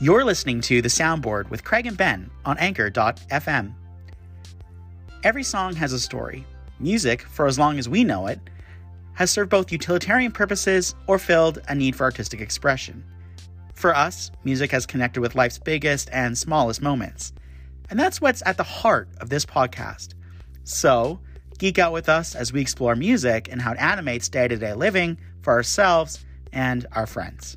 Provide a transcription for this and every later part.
You're listening to The Soundboard with Craig and Ben on Anchor.fm. Every song has a story. Music, for as long as we know it, has served both utilitarian purposes or filled a need for artistic expression. For us, music has connected with life's biggest and smallest moments. And that's what's at the heart of this podcast. So, geek out with us as we explore music and how it animates day to day living for ourselves and our friends.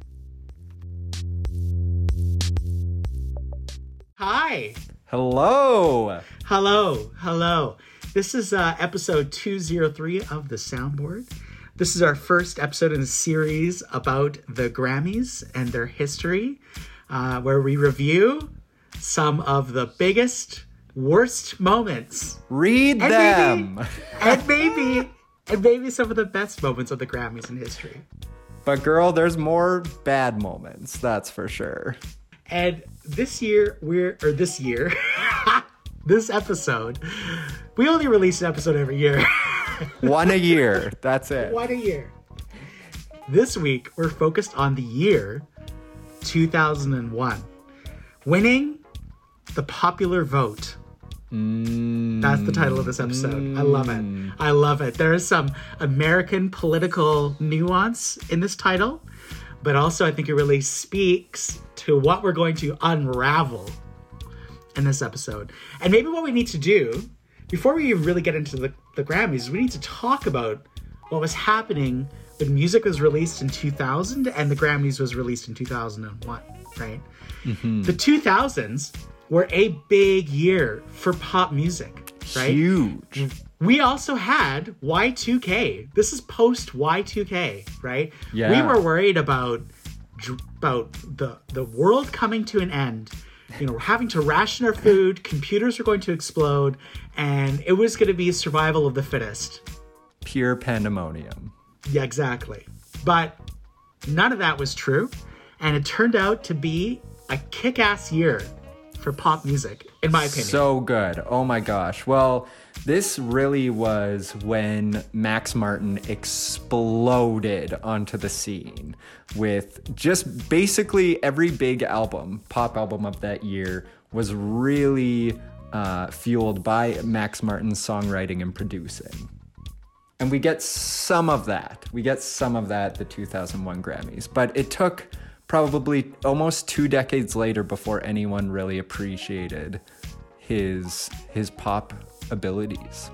Hi. Hello. Hello. Hello. This is uh, episode 203 of The Soundboard. This is our first episode in a series about the Grammys and their history, uh, where we review some of the biggest, worst moments. Read And them. maybe, and maybe, and maybe some of the best moments of the Grammys in history. But girl, there's more bad moments, that's for sure. And this year, we're, or this year, this episode, we only release an episode every year. One a year. That's it. What a year. This week, we're focused on the year 2001. Winning the popular vote. Mm. That's the title of this episode. I love it. Mm. I love it. There is some American political nuance in this title, but also I think it really speaks to what we're going to unravel in this episode. And maybe what we need to do before we really get into the, the Grammys, we need to talk about what was happening when music was released in 2000 and the Grammys was released in 2001, right? Mm-hmm. The 2000s were a big year for pop music, right? Huge. We also had Y2K. This is post Y2K, right? Yeah. We were worried about about the the world coming to an end. You know, we're having to ration our food, computers are going to explode, and it was going to be survival of the fittest. Pure pandemonium. Yeah, exactly. But none of that was true, and it turned out to be a kick-ass year for pop music, in my opinion. So good. Oh my gosh. Well, this really was when Max Martin exploded onto the scene with just basically every big album, pop album of that year, was really uh, fueled by Max Martin's songwriting and producing. And we get some of that. We get some of that at the 2001 Grammys. But it took probably almost two decades later before anyone really appreciated his his pop abilities.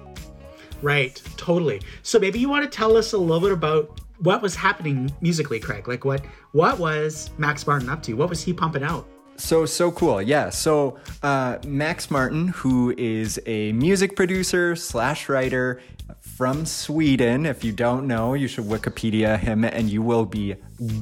Right, totally. So maybe you want to tell us a little bit about what was happening musically, Craig. Like what what was Max Martin up to? What was he pumping out? So so cool, yeah. So uh, Max Martin, who is a music producer slash writer from Sweden. If you don't know, you should Wikipedia him, and you will be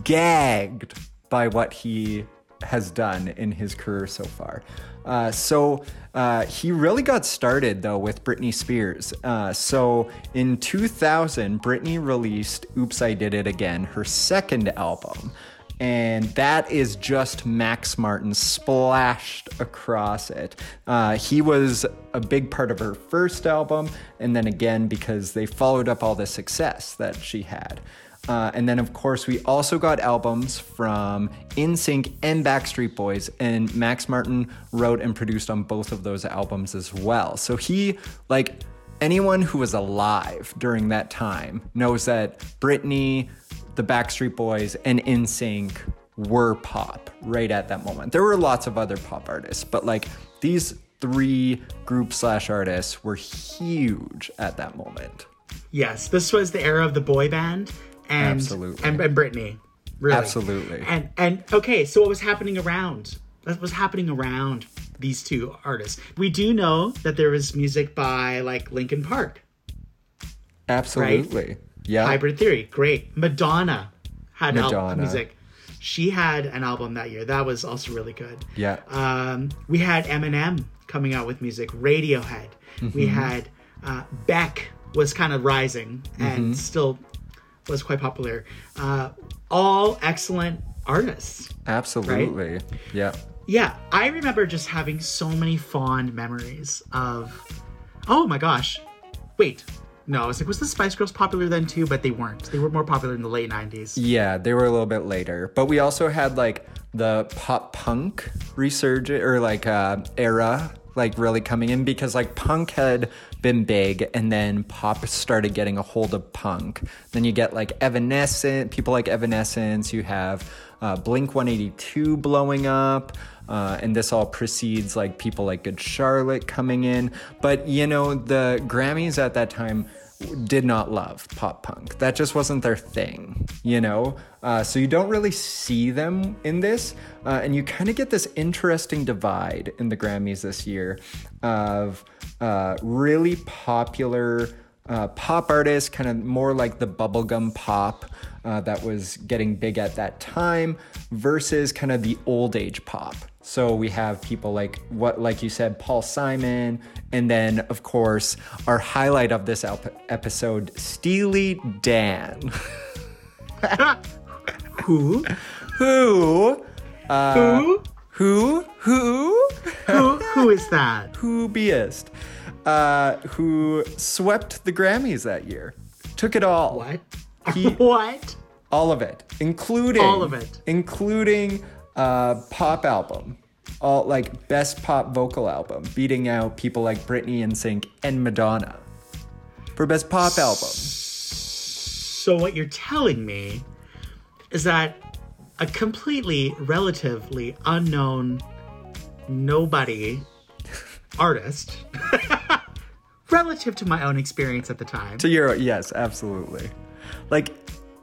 gagged by what he has done in his career so far. Uh, so uh, he really got started though with Britney Spears. Uh, so in 2000, Britney released "Oops, I Did It Again," her second album and that is just Max Martin splashed across it. Uh, he was a big part of her first album, and then again because they followed up all the success that she had. Uh, and then, of course, we also got albums from NSYNC and Backstreet Boys, and Max Martin wrote and produced on both of those albums as well. So he, like, anyone who was alive during that time knows that Britney, the Backstreet Boys, and NSYNC were pop right at that moment. There were lots of other pop artists, but like these three group slash artists were huge at that moment. Yes, this was the era of the boy band and Absolutely. and, and Britney. Really. Absolutely. And and okay, so what was happening around? What was happening around these two artists? We do know that there was music by like Linkin Park, Absolutely. Yeah. Hybrid Theory, great. Madonna had album Madonna. music. She had an album that year. That was also really good. Yeah. Um, we had Eminem coming out with music. Radiohead. Mm-hmm. We had uh, Beck was kind of rising and Mm-hmm. still was quite popular. Uh, all excellent artists. Absolutely. Yeah. Yeah, I remember just having so many fond memories of. Oh my gosh. Wait, No, I was like, was the Spice Girls popular then too? But they weren't. They were more popular in the late '90s. Yeah, they were a little bit later. But we also had like the pop punk resurgence or like uh, era like really coming in because like punk had been big and then pop started getting a hold of punk. Then you get like Evanescence, people like Evanescence, you have uh, Blink 182 blowing up. Uh, and this all precedes like people like Good Charlotte coming in. But you know, the Grammys at that time did not love pop punk. That just wasn't their thing, you know? Uh, so you don't really see them in this. Uh, and you kind of get this interesting divide in the Grammys this year of uh, really popular uh, pop artists, kind of more like the bubblegum pop. Uh, that was getting big at that time versus kind of the old age pop. So we have people like what, like you said, Paul Simon, and then of course our highlight of this episode, Steely Dan. who? Who? Uh, who? Who? Who? who? Who is that? Who beest? Uh, who swept the Grammys that year? Took it all. What? He, what? All of it, including all of it, including uh, pop album, all like best pop vocal album, beating out people like Britney and NSYNC and Madonna for best pop album. So what you're telling me is that a completely relatively unknown nobody artist relative to my own experience at the time to your yes absolutely like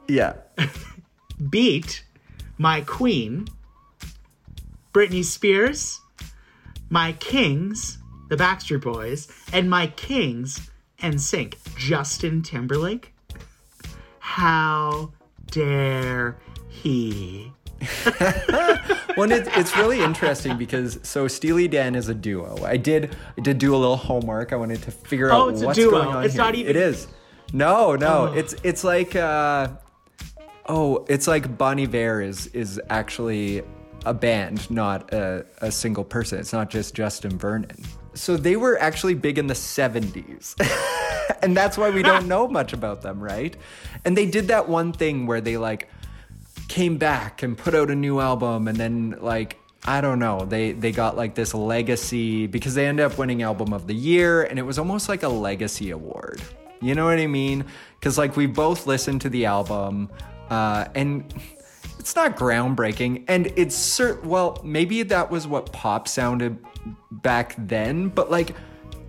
yeah beat my queen Britney Spears, my kings, the Backstreet Boys, and my kings NSYNC, Justin Timberlake. How dare he? well, it, it's really interesting because so Steely Dan is a duo. I did I did do a little homework. I wanted to figure oh, out what's going on. It's here. not even. It is. No, no. Oh. It's it's like uh, oh, it's like Bon Iver is is actually a band, not a, a single person. It's not just Justin Vernon. So they were actually big in the 70s. and that's why we don't know much about them, right? And they did that one thing where they like came back and put out a new album and then like I don't know. They they got like this legacy because they ended up winning album of the year and it was almost like a legacy award. You know what I mean? Cuz like we both listened to the album uh and it's not groundbreaking and it's cert well maybe that was what pop sounded back then but like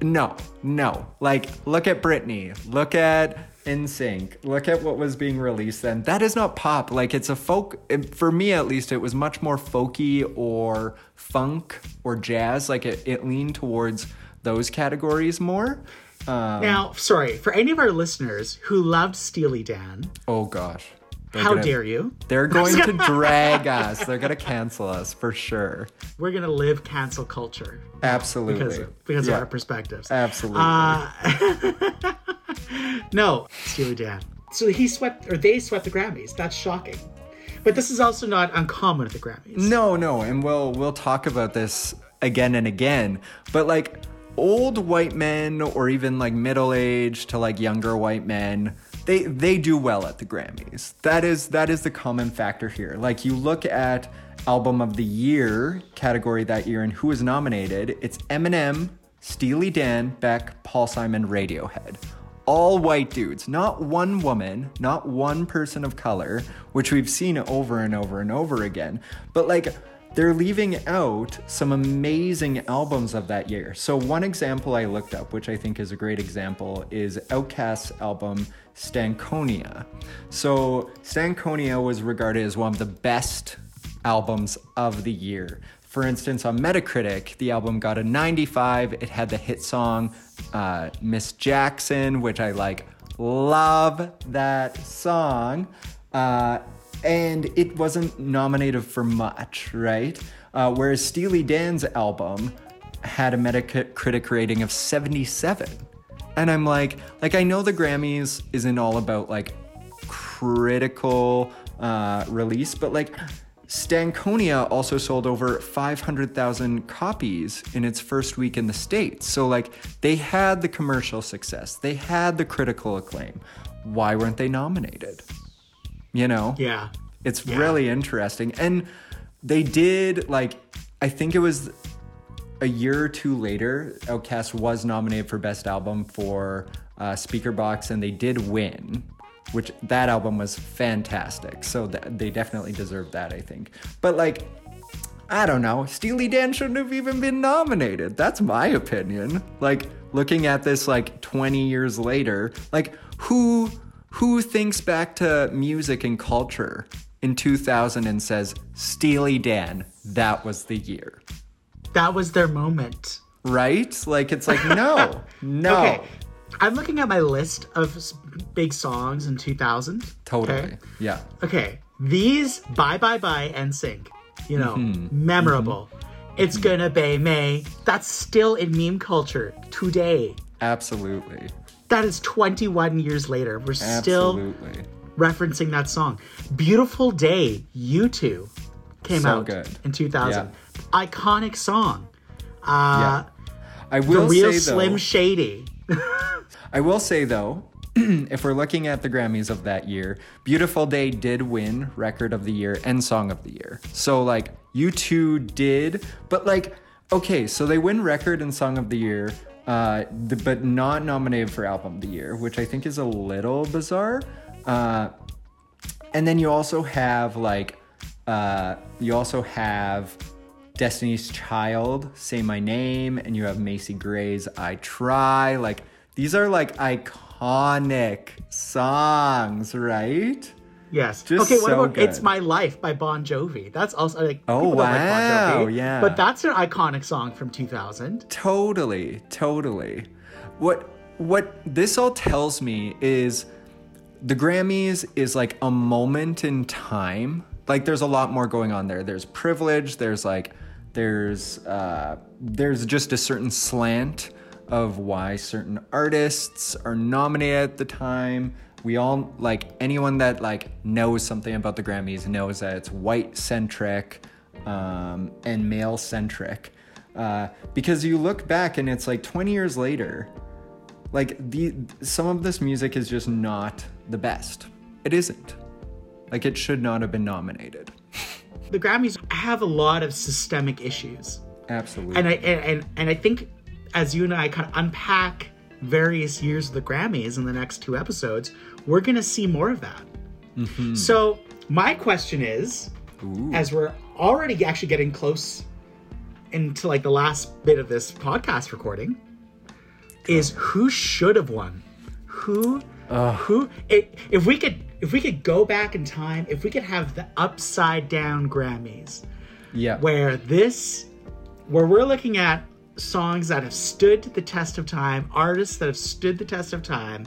no no like look at britney look at NSYNC. Look at what was being released then. That is not pop. Like it's a folk. For me, at least, it was much more folky or funk or jazz. Like it, it leaned towards those categories more. Um, now, sorry for any of our listeners who loved Steely Dan. Oh gosh, they're How gonna, dare you? They're going to drag us. They're going to cancel us for sure. We're going to live cancel culture. Absolutely. Because, because yeah. of our perspectives. Absolutely. Uh, no, Steely Dan. So he swept, or they swept the Grammys. That's shocking. But this is also not uncommon at the Grammys. No, no, and we'll we'll talk about this again and again. But like old white men, or even like middle aged to like younger white men, they they do well at the Grammys. That is that is the common factor here. Like you look at album of the year category that year and who was nominated, it's Eminem, Steely Dan, Beck, Paul Simon, Radiohead. All white dudes, not one woman, not one person of color, which we've seen over and over and over again. But like they're leaving out some amazing albums of that year. So, one example I looked up, which I think is a great example, is Outkast's album Stankonia. So, Stankonia was regarded as one of the best albums of the year. For instance, on Metacritic, the album got a 95. It had the hit song uh, Miss Jackson, which I like, love that song. Uh, and it wasn't nominated for much, right? Uh, whereas Steely Dan's album had a Metacritic rating of 77. And I'm like, like I know the Grammys isn't all about like critical uh, release, but like Stankonia also sold over 500,000 copies in its first week in the States. So, like, they had the commercial success, they had the critical acclaim. Why weren't they nominated? You know? Yeah. It's Yeah. really interesting. And they did, like, I think it was a year or two later, Outkast was nominated for Best Album for uh, Speakerboxxx, and they did win, which that album was fantastic. So th- they definitely deserved that, I think. But, like, I don't know. Steely Dan shouldn't have even been nominated. That's my opinion. Like looking at this like 20 years later, like who who thinks back to music and culture in 2000 and says Steely Dan, that was the year. That was their moment. Right? Like it's like no. no. Okay. I'm looking at my list of big songs in 2000. Totally. Okay. Yeah. Okay. These Bye Bye Bye and NSYNC, you know, Mm-hmm. memorable. It's gonna be May. That's still in meme culture today. Absolutely. That is 21 years later. We're still referencing that song. Beautiful Day, U2 came So out good. in 2000. Iconic song. Uh, Yeah. I will The real say Slim though, Shady. I will say though, if we're looking at the Grammys of that year, Beautiful Day did win Record of the Year and Song of the Year. So like U2 did, but like okay, so they win Record and Song of the Year, uh, th- but not nominated for Album of the Year, which I think is a little bizarre. Uh, and then you also have like uh, you also have Destiny's Child, Say My Name, and you have Macy Gray's I Try. Like these are like iconic songs, right? Yes. Just okay, what so about It's. My Life by Bon Jovi? That's also like Oh, people don't like wow, Bon Jovi, yeah. But that's an iconic song from 2000. Totally, totally. What what this all tells me is the Grammys is like a moment in time. Like there's a lot more going on there. There's privilege, there's like there's uh there's just a certain slant of why certain artists are nominated at the time. We all like anyone that like knows something about the Grammys knows that it's white centric um, and male centric. Uh, because you look back and it's like 20 years later, like the some of this music is just not the best. It isn't. Like it should not have been nominated. The Grammys have a lot of systemic issues. Absolutely. And I and, and, and I think as you and I kind of unpack various years of the Grammys in the next two episodes, we're gonna see more of that. So my question is, Ooh. as we're already actually getting close into like the last bit of this podcast recording, is who should have won? Who uh. who it, if we could if we could go back in time, if we could have the upside down Grammys yeah. where this where we're looking at songs that have stood the test of time artists that have stood the test of time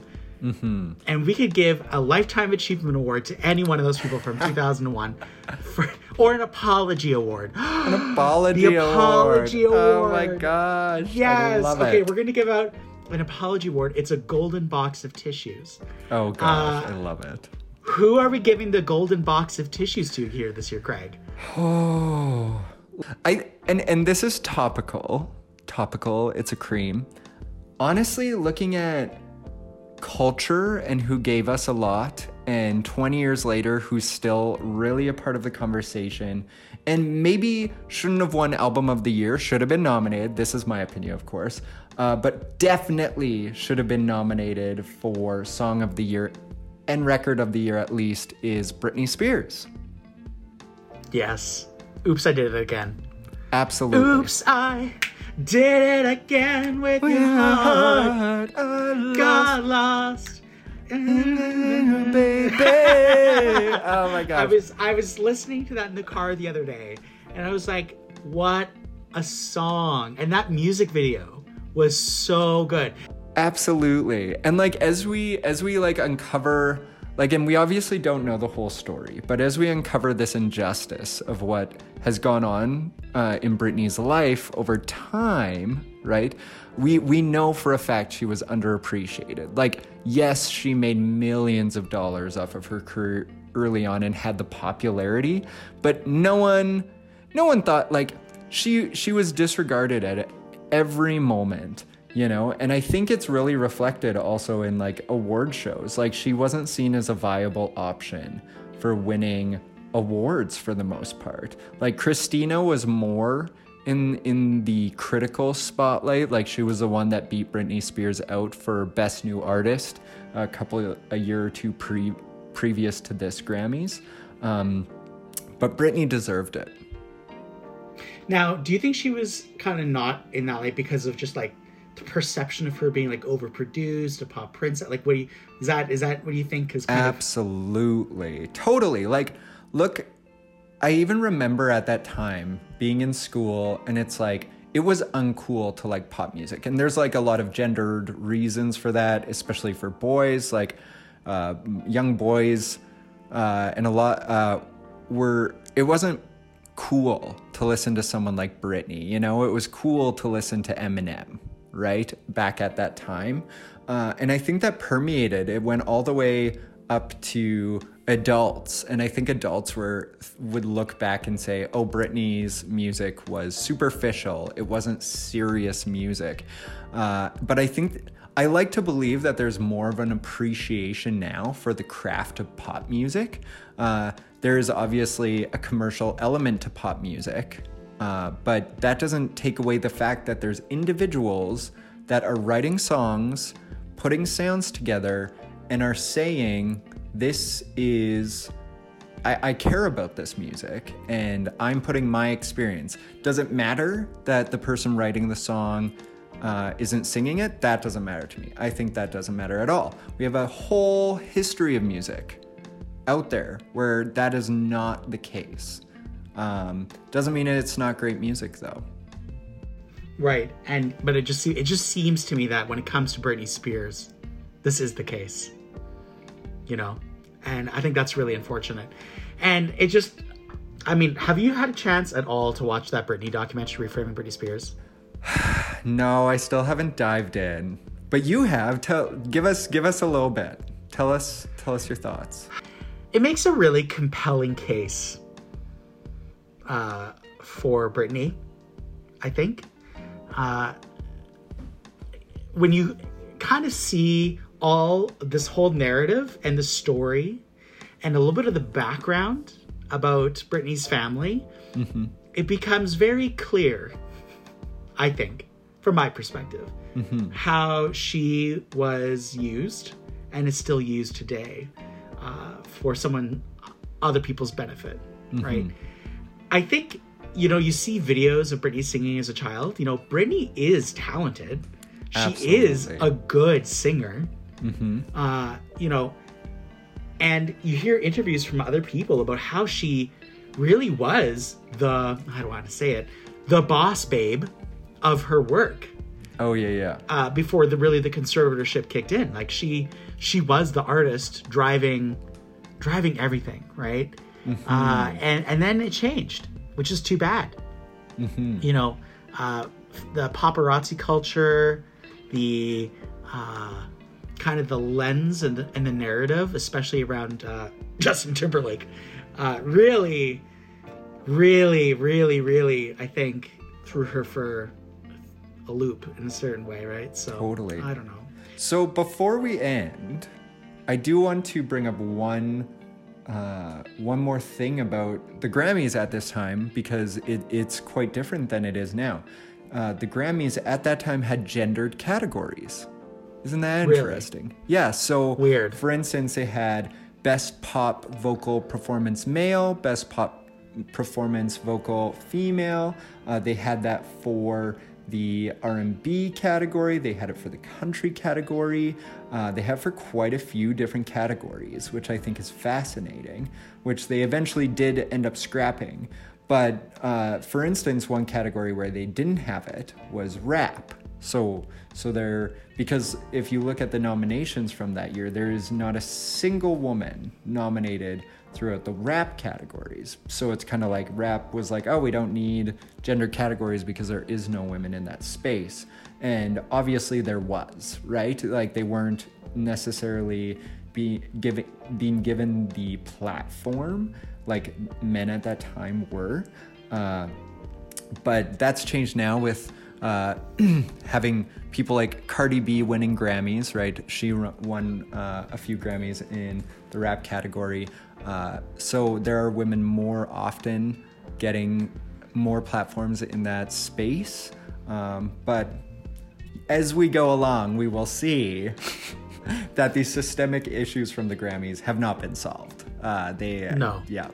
and we could give a lifetime achievement award to any one of those people from 2001 for, or an apology award An apology, The apology award. Oh my gosh. I yes okay it. we're gonna give out an apology award it's a golden box of tissues Oh gosh, Uh, I love it. who are we giving the golden box of tissues to here this year craig Oh. I and and this is topical. Topical, it's a cream. Honestly, looking at culture and who gave us a lot and 20 years later who's still really a part of the conversation and maybe shouldn't have won album of the year should have been nominated this is my opinion of course uh, but definitely should have been nominated for song of the year and record of the year at least is britney spears. Yes. Oops i did it again. Absolutely. Oops i did it again with your heart got lost. Mm-hmm. baby. Oh my god. I was I was listening to that in the car the other day, and I was like, "What a song!" And that music video was so good. Absolutely. And like as we as we like uncover like and we obviously don't know the whole story, but as we uncover this injustice of what has gone on uh, in Britney's life over time, right? We we know for a fact she was underappreciated. Like yes, she made millions of dollars off of her career early on and had the popularity, but no one no one thought like she she was disregarded at every moment you know? And i think it's really reflected also in like award shows. Like she wasn't seen as a viable option for winning awards for the most part. Like christina was more in in the critical spotlight. Like she was the one that beat britney spears out for best new artist a couple a year or two pre previous to this grammys. Um, but britney deserved it. Now do you think she was kind of not in that light because of just like the perception of her being like overproduced, a pop princess. Like, what do you is that? Is that what do you think? Is absolutely, of... totally. Like, look, I even remember at that time being in school, and it's like it was uncool to like pop music, and there's like a lot of gendered reasons for that, especially for boys, like uh, young boys, uh, and a lot uh, were. It wasn't cool to listen to someone like Britney. You know, it was cool to listen to Eminem right back at that time. Uh, and i think that permeated. It went all the way up to adults. And i think adults were would look back and say oh britney's music was superficial. It wasn't serious music. Uh, but i think i like to believe that there's more of an appreciation now for the craft of pop music. Uh, there is obviously a commercial element to pop music uh, but that doesn't take away the fact that there's individuals that are writing songs, putting sounds together, and are saying, This is. I, I care about this music and I'm putting my experience. Does it matter that the person writing the song uh, isn't singing it? That doesn't matter to me. I think that doesn't matter at all. We have a whole history of music out there where that is not the case. Um, doesn't mean it's not great music though. Right, and but it just it just seems to me that when it comes to Britney Spears, this is the case. You know, and I think that's really unfortunate. And it just, I mean, have you had a chance at all to watch that Britney documentary, Reframing Britney Spears? no, I still haven't dived in. But you have. Tell, give us, give us a little bit. Tell us, tell us your thoughts. It makes a really compelling case uh, for Britney, I think. Uh, when you kind of see all this whole narrative and the story and a little bit of the background about Britney's family, mm-hmm. it becomes very clear, I think, from my perspective, mm-hmm. how she was used and is still used today uh, for someone, other people's benefit, mm-hmm. right? I think you know you see videos of Britney singing as a child. You know, Britney is talented. She Absolutely. is a good singer. Mm-hmm. Uh, you know, and you hear interviews from other people about how she really was the I don't want to say it the boss babe of her work. Oh yeah, yeah. Uh, before the really the conservatorship kicked in, like she she was the artist driving driving everything, right? Mm-hmm. Uh, and and then it changed, which is too bad. Mm-hmm. You know, uh, the paparazzi culture, the uh, kind of the lens and the, and the narrative, especially around uh, Justin Timberlake, uh, really, really, really, really, I think threw her for a loop in a certain way, right? So totally. I don't know. So before we end, I do want to bring up one uh, one more thing about the Grammys at this time because it, it's quite different than it is now. Uh, the Grammys at that time had gendered categories. Isn't that interesting? Really? Yeah. So weird. For instance, they had best pop vocal performance male, best pop performance vocal female. Uh, they had that for the R&B category. They had it for the country category. Uh, they have for quite a few different categories, which I think is fascinating. Which they eventually did end up scrapping. But uh, for instance, one category where they didn't have it was rap. So, so there because if you look at the nominations from that year, there is not a single woman nominated throughout the rap categories. So it's kind of like rap was like, oh, we don't need gender categories because there is no women in that space. And obviously there was, right? Like they weren't necessarily be given being given the platform like men at that time were. Uh, but that's changed now with uh, having people like Cardi B winning Grammys, right? She won uh, a few Grammys in the rap category. Uh, so there are women more often getting more platforms in that space. Um, but as we go along, we will see that these systemic issues from the Grammys have not been solved. Uh, they no, yeah,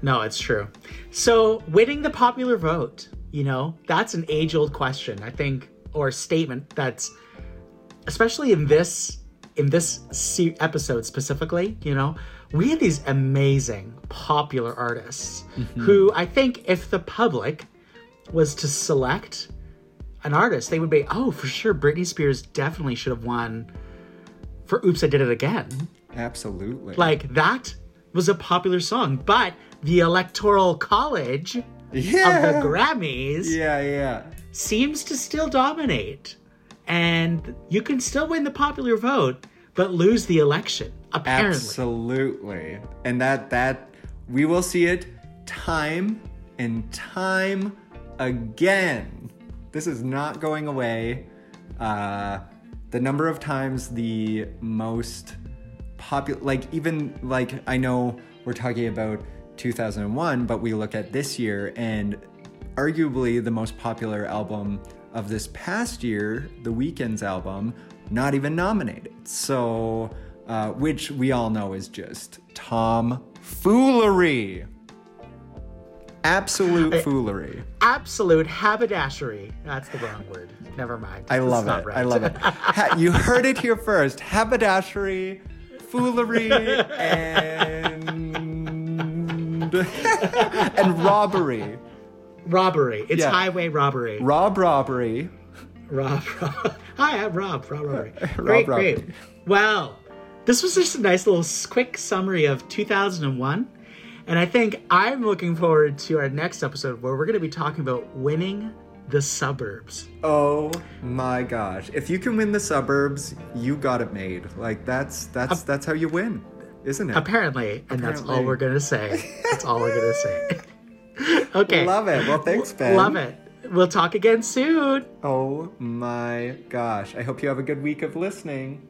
no, it's true. So winning the popular vote, you know, that's an age-old question, I think, or statement that's especially in this in this episode specifically, you know, we had these amazing popular artists mm-hmm. who I think if the public was to select an artist, they would be, oh, for sure, Britney Spears definitely should have won for Oops, I Did It Again. Absolutely. Like that was a popular song, but the Electoral College yeah. of the Grammys yeah, yeah. seems to still dominate. And you can still win the popular vote, but lose the election, apparently. Absolutely. And that that we will see it time and time again. This is not going away. Uh, the number of times the most popular, like even like I know we're talking about 2001, but we look at this year and arguably the most popular album of this past year, The Weeknd's album, not even nominated. So, uh, which we all know is just Tom foolery. Absolute foolery. Absolute haberdashery. That's the wrong word. Never mind. I love it. Right. I love it. Ha- you heard it here first. Haberdashery, foolery, and and robbery. Robbery. It's yeah. highway robbery. Rob robbery. Rob, Rob. Hi, I'm Rob. Rob robbery. great, Rob great. Well, this was just a nice little quick summary of 2001. And I think I'm looking forward to our next episode where we're going to be talking about winning the suburbs. Oh my gosh. If you can win the suburbs, you got it made. Like that's that's uh, that's how you win isn't it? Apparently, and Apparently. that's all we're gonna say. That's all we're gonna say. okay. Love it. Well, thanks, Ben. Love it. We'll talk again soon. Oh my gosh. I hope you have a good week of listening.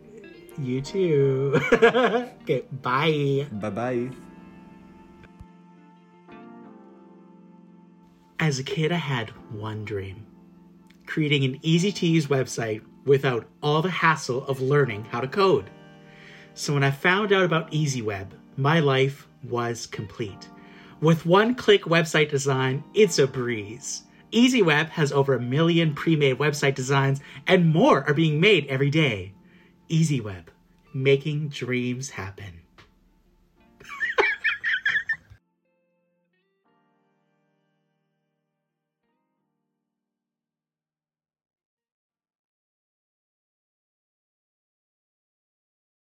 You too. okay, bye. Bye bye. As a kid, I had one dream creating an easy to use website without all the hassle of learning how to code. So when I found out about EasyWeb, my life was complete. With one click website design, it's a breeze. EasyWeb has over a million pre made website designs, and more are being made every day. EasyWeb, making dreams happen.